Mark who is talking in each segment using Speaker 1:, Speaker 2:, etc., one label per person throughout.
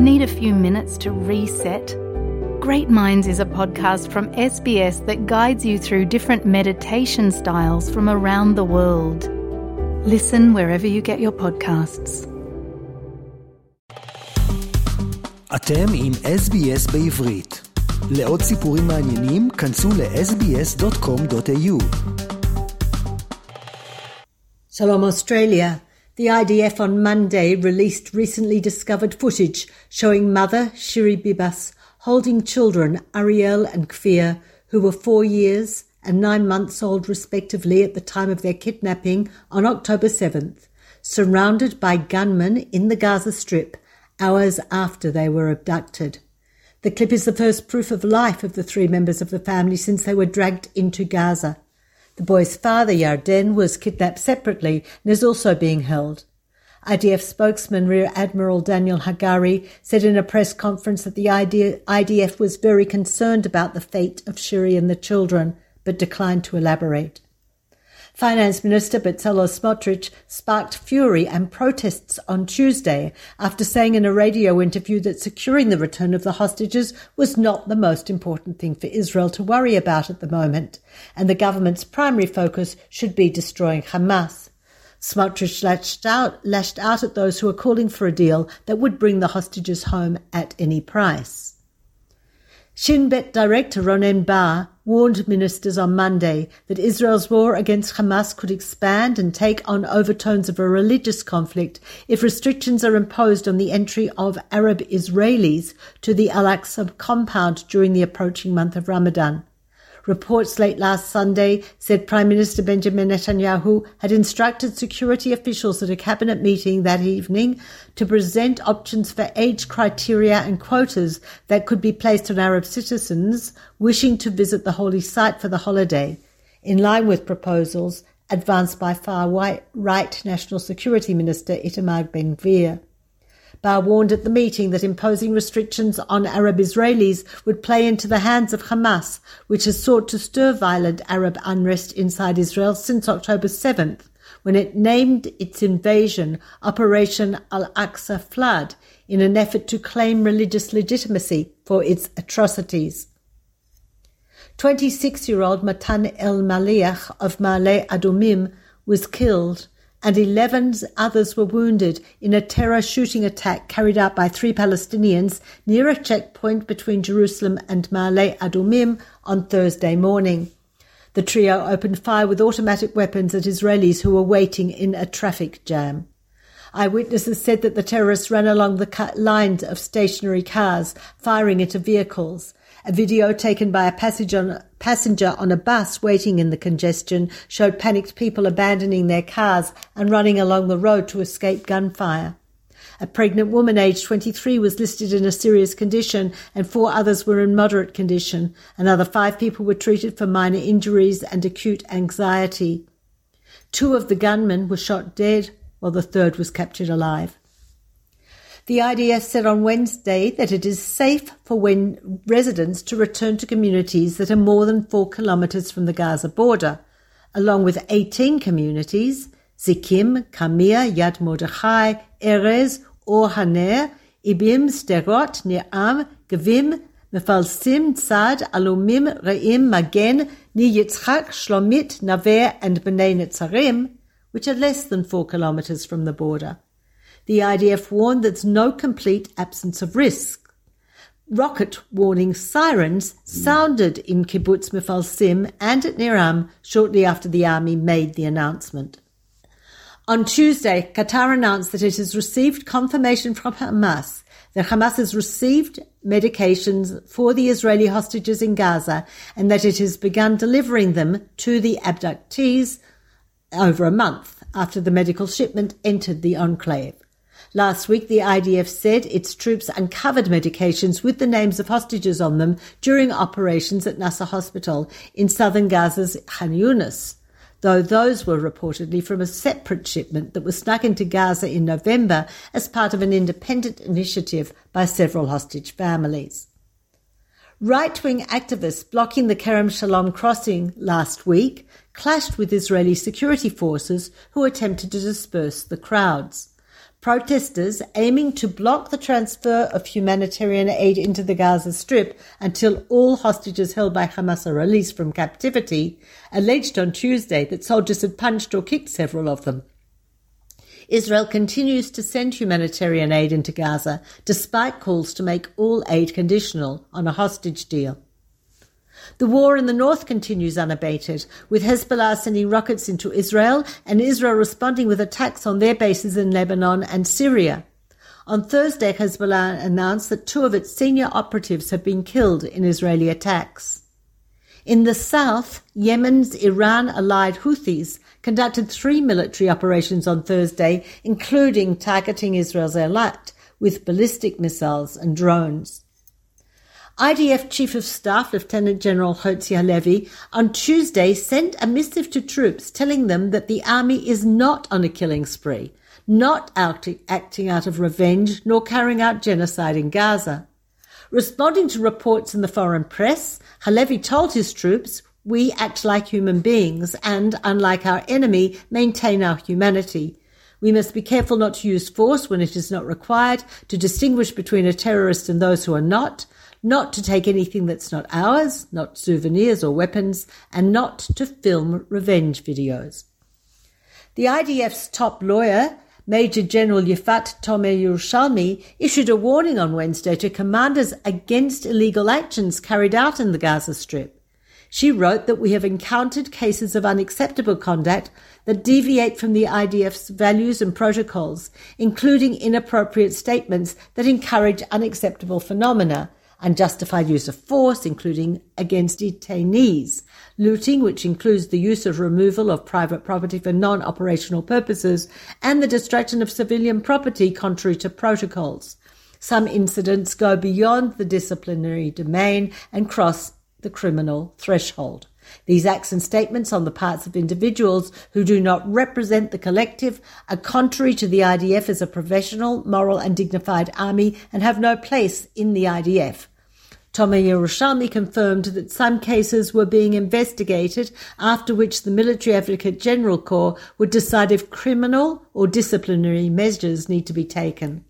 Speaker 1: Need a few minutes to reset? Great Minds is a podcast from SBS that guides you through different meditation styles from around the world. Listen wherever you get your podcasts.
Speaker 2: אתם עם SBS בעברית. לעוד סיפורים מעניינים, כנסו ל-sbs.com.au.
Speaker 3: Shalom Australia. The IDF on Monday released recently discovered footage showing mother Shiri Bibas holding children Ariel and Kfir, who were four years and nine months old respectively at the time of their kidnapping on October 7th, surrounded by gunmen in the Gaza Strip hours after they were abducted. The clip is the first proof of life of the three members of the family since they were dragged into Gaza. The boy's father, Yarden, was kidnapped separately and is also being held. IDF spokesman Rear Admiral Daniel Hagari said in a press conference that the IDF was very concerned about the fate of Shiri and the children, but declined to elaborate. Finance Minister Bezalel Smotrich sparked fury and protests on Tuesday after saying in a radio interview that securing the return of the hostages was not the most important thing for Israel to worry about at the moment, and the government's primary focus should be destroying Hamas. Smotrich lashed out, lashed out at those who are calling for a deal that would bring the hostages home at any price. Shin Bet director Ronen Bar warned ministers on Monday that Israel's war against Hamas could expand and take on overtones of a religious conflict if restrictions are imposed on the entry of Arab Israelis to the Al Aqsa compound during the approaching month of Ramadan. Reports late last Sunday said Prime Minister Benjamin Netanyahu had instructed security officials at a cabinet meeting that evening to present options for age criteria and quotas that could be placed on Arab citizens wishing to visit the holy site for the holiday, in line with proposals advanced by far right National Security Minister Itamar Ben-Gvir. Bar warned at the meeting that imposing restrictions on Arab Israelis would play into the hands of Hamas, which has sought to stir violent Arab unrest inside Israel since October 7th, when it named its invasion Operation Al-Aqsa Flood in an effort to claim religious legitimacy for its atrocities. 26-year-old Matan El Maliach of Ma'ale Adumim was killed and 11 others were wounded in a terror shooting attack carried out by three Palestinians near a checkpoint between Jerusalem and Ma'ale Adumim on Thursday morning. The trio opened fire with automatic weapons at Israelis who were waiting in a traffic jam. Eyewitnesses said that the terrorists ran along the lines of stationary cars, firing into vehicles. A video taken by a passenger on a bus waiting in the congestion showed panicked people abandoning their cars and running along the road to escape gunfire. A pregnant woman aged 23 was listed in a serious condition and four others were in moderate condition. Another five people were treated for minor injuries and acute anxiety. Two of the gunmen were shot dead while the third was captured alive. The IDF said on Wednesday that it is safe for when residents to return to communities that are more than four kilometres from the Gaza border, along with 18 communities, Zikim, Kamir, Yad Mordechai, Erez, Or Haner, Ibim, Sderot, Ne'am, Gevim, Mefalsim, Tzad, Alumim, Re'im, Magen, Nir Yitzchak, Shlomit, Naver, and Bnei Netzarim, which are less than four kilometres from the border. The IDF warned there's no complete absence of risk. Rocket warning sirens sounded in Kibbutz Mefalsim and at Nir Am shortly after the army made the announcement. On Tuesday, Qatar announced that it has received confirmation from Hamas that Hamas has received medications for the Israeli hostages in Gaza and that it has begun delivering them to the abductees over a month after the medical shipment entered the enclave. Last week, the IDF said its troops uncovered medications with the names of hostages on them during operations at Nasser Hospital in southern Gaza's Khan though those were reportedly from a separate shipment that was snuck into Gaza in November as part of an independent initiative by several hostage families. Right wing activists blocking the Kerem Shalom crossing last week clashed with Israeli security forces who attempted to disperse the crowds. Protesters aiming to block the transfer of humanitarian aid into the Gaza Strip until all hostages held by Hamas are released from captivity alleged on Tuesday that soldiers had punched or kicked several of them. Israel continues to send humanitarian aid into Gaza despite calls to make all aid conditional on a hostage deal. The war in the north continues unabated, with Hezbollah sending rockets into Israel and Israel responding with attacks on their bases in Lebanon and Syria. On Thursday, Hezbollah announced that two of its senior operatives have been killed in Israeli attacks. In the south, Yemen's Iran allied Houthis conducted three military operations on Thursday, including targeting Israel's Eilat with ballistic missiles and drones. IDF Chief of Staff Lieutenant General Herzi Halevi on Tuesday sent a missive to troops telling them that the army is not on a killing spree, not acting out of revenge, nor carrying out genocide in Gaza. Responding to reports in the foreign press, Halevi told his troops, we act like human beings and, unlike our enemy, maintain our humanity. We must be careful not to use force when it is not required, to distinguish between a terrorist and those who are not, not to take anything that's not ours, not souvenirs or weapons, and not to film revenge videos. The IDF's top lawyer, Major General Yifat Tomer Yerushalmi, issued a warning on Wednesday to commanders against illegal actions carried out in the Gaza Strip. She wrote that we have encountered cases of unacceptable conduct that deviate from the IDF's values and protocols, including inappropriate statements that encourage unacceptable phenomena, unjustified use of force, including against detainees, looting, which includes the use of removal of private property for non-operational purposes, and the destruction of civilian property contrary to protocols. Some incidents go beyond the disciplinary domain and cross the criminal threshold. These acts and statements on the parts of individuals who do not represent the collective are contrary to the IDF as a professional, moral and dignified army and have no place in the IDF. Tomer Yerushalmi confirmed that some cases were being investigated, after which the Military Advocate General Corps would decide if criminal or disciplinary measures need to be taken.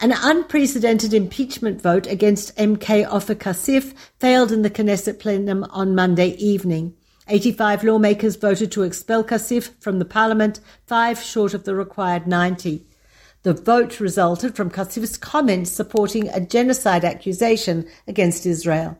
Speaker 3: An unprecedented impeachment vote against MK Ofer Kassif failed in the Knesset plenum on Monday evening. 85 lawmakers voted to expel Kassif from the parliament, five short of the required 90. The vote resulted from Kassif's comments supporting a genocide accusation against Israel.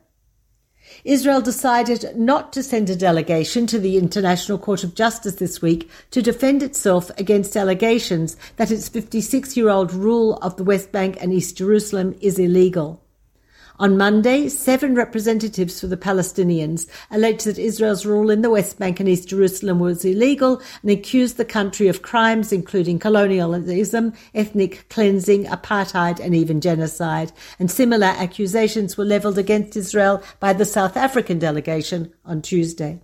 Speaker 3: Israel decided not to send a delegation to the International Court of Justice this week to defend itself against allegations that its 56 year old rule of the West Bank and East Jerusalem is illegal. On Monday, seven representatives for the Palestinians alleged that Israel's rule in the West Bank and East Jerusalem was illegal and accused the country of crimes including colonialism, ethnic cleansing, apartheid, and even genocide. And similar accusations were leveled against Israel by the South African delegation on Tuesday.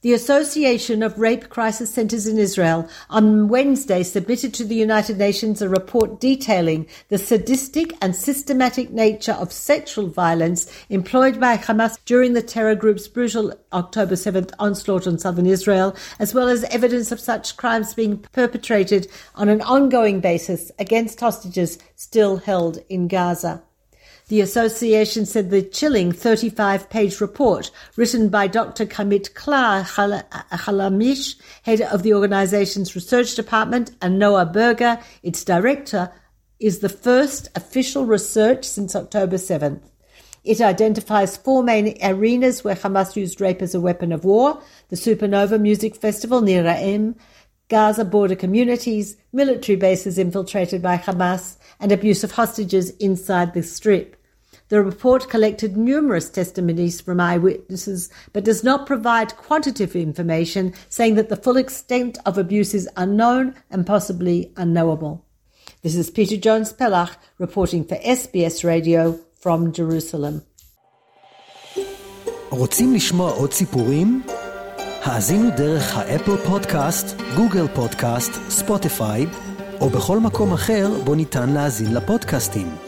Speaker 3: The Association of Rape Crisis Centers in Israel on Wednesday submitted to the United Nations a report detailing the sadistic and systematic nature of sexual violence employed by Hamas during the terror group's brutal October 7th onslaught on southern Israel, as well as evidence of such crimes being perpetrated on an ongoing basis against hostages still held in Gaza. The association said the chilling 35 page report written by Dr. Karmit Klar Halamish, head of the organization's research department, and Noah Berger, its director, is the first official research since October 7th. It identifies four main arenas where Hamas used rape as a weapon of war the Supernova Music Festival near Ra'im, Gaza border communities, military bases infiltrated by Hamas, and abuse of hostages inside the strip. The report collected numerous testimonies from eyewitnesses, but does not provide quantitative information, saying that the full extent of abuse is unknown and possibly unknowable. This is Peta Jones Pellach reporting for SBS Radio from Jerusalem.
Speaker 2: רוצים לשמוע עוד סיפורים? האזינו דרך האפל פודקאסט, גוגל פודקאסט, ספוטיפיי, או בכל מקום אחר בו ניתן להאזין לפודקאסטים.